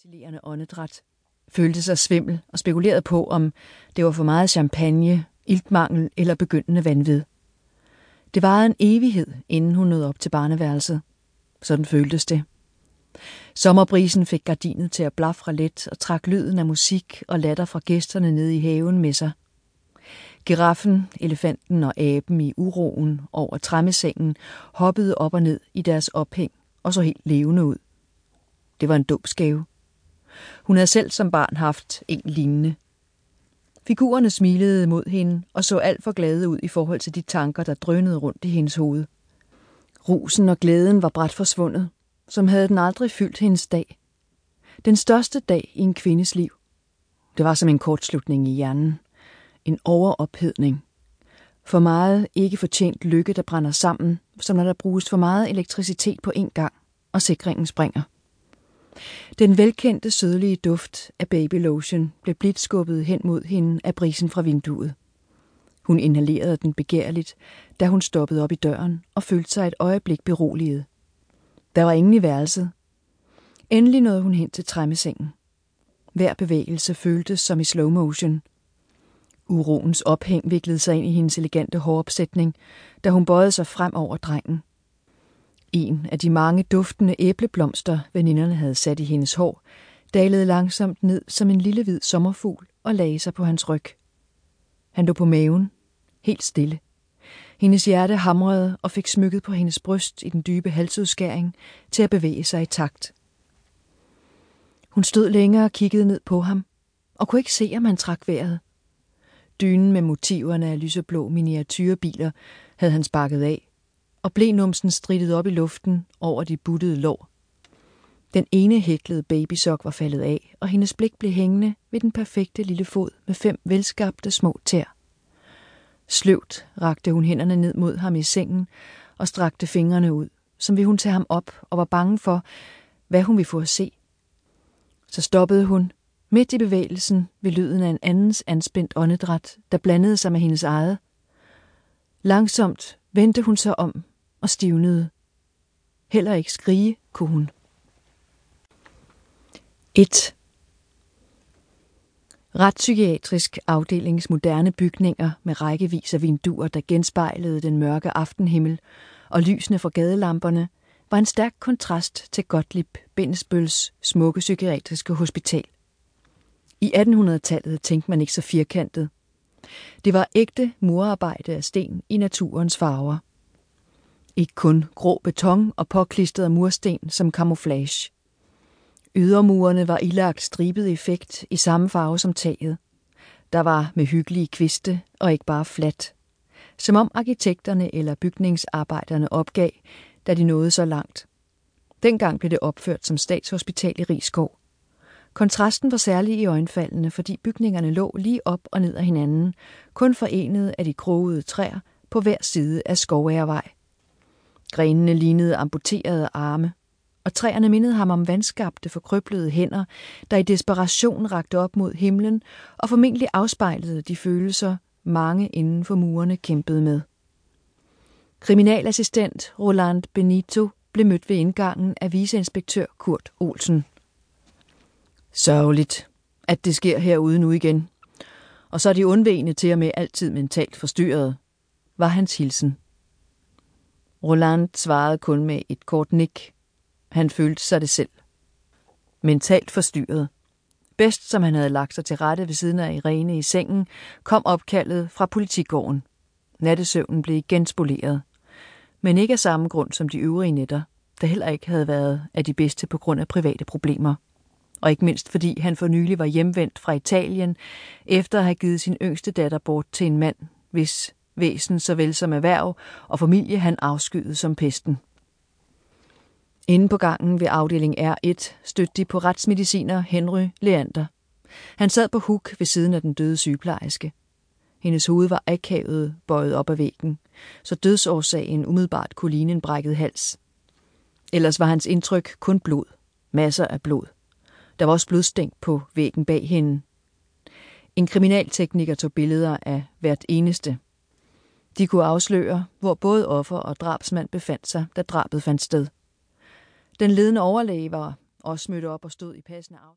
Stilerende åndedræt. Følte sig svimmel og spekulerede på, om det var for meget champagne, iltmangel eller begyndende vanvid. Det varede en evighed, inden hun nåede op til barneværelset. Sådan føltes det. Sommerbrisen fik gardinet til at blafre let og trak lyden af musik og latter fra gæsterne nede i haven med sig. Giraffen, elefanten og aben i uroen over træmmesengen hoppede op og ned i deres ophæng og så helt levende ud. Det var en dåbsgave. Hun havde selv som barn haft en lignende. Figurerne smilede mod hende og så alt for glade ud i forhold til de tanker, der drønede rundt i hendes hoved. Rusen og glæden var bræt forsvundet, som havde den aldrig fyldt hendes dag. Den største dag i en kvindes liv. Det var som en kortslutning i hjernen. En overophedning. For meget ikke fortjent lykke, der brænder sammen, som når der bruges for meget elektricitet på en gang, og sikringen springer. Den velkendte sødlige duft af baby lotion blev blidt skubbet hen mod hende af brisen fra vinduet. Hun inhalerede den begærligt, da hun stoppede op i døren og følte sig et øjeblik beroliget. Der var ingen i værelset. Endelig nåede hun hen til træmmesengen. Hver bevægelse føltes som i slow motion. Uroens ophæng viklede sig ind i hendes elegante håropsætning, da hun bøjede sig frem over drengen. En af de mange duftende æbleblomster, veninderne havde sat i hendes hår, dalede langsomt ned som en lille hvid sommerfugl og lagde sig på hans ryg. Han lå på maven, helt stille. Hendes hjerte hamrede og fik smykket på hendes bryst i den dybe halsudskæring til at bevæge sig i takt. Hun stod længere og kiggede ned på ham, og kunne ikke se, om han trak vejret. Dynen med motiverne af lyseblå miniatyrbiler havde han sparket af, og blenumsen strittede op i luften over de buttede lår. Den ene hæklede babysok var faldet af, og hendes blik blev hængende ved den perfekte lille fod med fem velskabte små tær. Sløvt rakte hun hænderne ned mod ham i sengen og strakte fingrene ud, som ville hun tage ham op og var bange for, hvad hun ville få at se. Så stoppede hun, midt i bevægelsen ved lyden af en andens anspændt åndedræt, der blandede sig med hendes eget. Langsomt vendte hun sig om og stivnede. Heller ikke skrige kunne hun. 1. Retspsykiatrisk afdelings moderne bygninger med rækkevis af vinduer, der genspejlede den mørke aftenhimmel og lysene fra gadelamperne, var en stærk kontrast til Gottlieb Bindesbøls smukke psykiatriske hospital. I 1800-tallet tænkte man ikke så firkantet. Det var ægte murarbejde af sten i naturens farver. Ikke kun grå beton og påklistret mursten som camouflage. Ydermurene var ilagt stribet effekt i samme farve som taget. Der var med hyggelige kviste og ikke bare fladt. Som om arkitekterne eller bygningsarbejderne opgav, da de nåede så langt. Dengang blev det opført som statshospital i Rigskov. Kontrasten var særlig i øjenfaldene, fordi bygningerne lå lige op og ned af hinanden, kun forenet af de krogede træer på hver side af Skoværvej. Grenene lignede amputerede arme, og træerne mindede ham om vandskabte, forkrøblede hænder, der i desperation rakte op mod himlen og formentlig afspejlede de følelser, mange inden for murene kæmpede med. Kriminalassistent Roland Benito blev mødt ved indgangen af viceinspektør Kurt Olsen. Sørgeligt, at det sker herude nu igen. Og så er de undvægende til at med altid mentalt forstyrret, var hans hilsen. Roland svarede kun med et kort nik. Han følte sig det selv. Mentalt forstyrret. Bedst som han havde lagt sig til rette ved siden af Irene i sengen, kom opkaldet fra politigården. Nattesøvnen blev igen spoleret. Men ikke af samme grund som de øvrige nætter, der heller ikke havde været af de bedste på grund af private problemer. Og ikke mindst fordi han for nylig var hjemvendt fra Italien, efter at have givet sin yngste datter bort til en mand, hvis væsen såvel som erhverv og familie han afskyede som pesten. Inde på gangen ved afdeling R1 stødte de på retsmediciner Henry Leander. Han sad på huk ved siden af den døde sygeplejerske. Hendes hoved var akavet bøjet op ad væggen, så dødsårsagen umiddelbart kunne ligne en brækket hals. Ellers var hans indtryk kun blod. Masser af blod. Der var også blodstænk på væggen bag hende. En kriminaltekniker tog billeder af hvert eneste. De kunne afsløre, hvor både offer og drabsmand befandt sig, da drabet fandt sted. Den ledende overlæge var også mødt op og stod i passende af.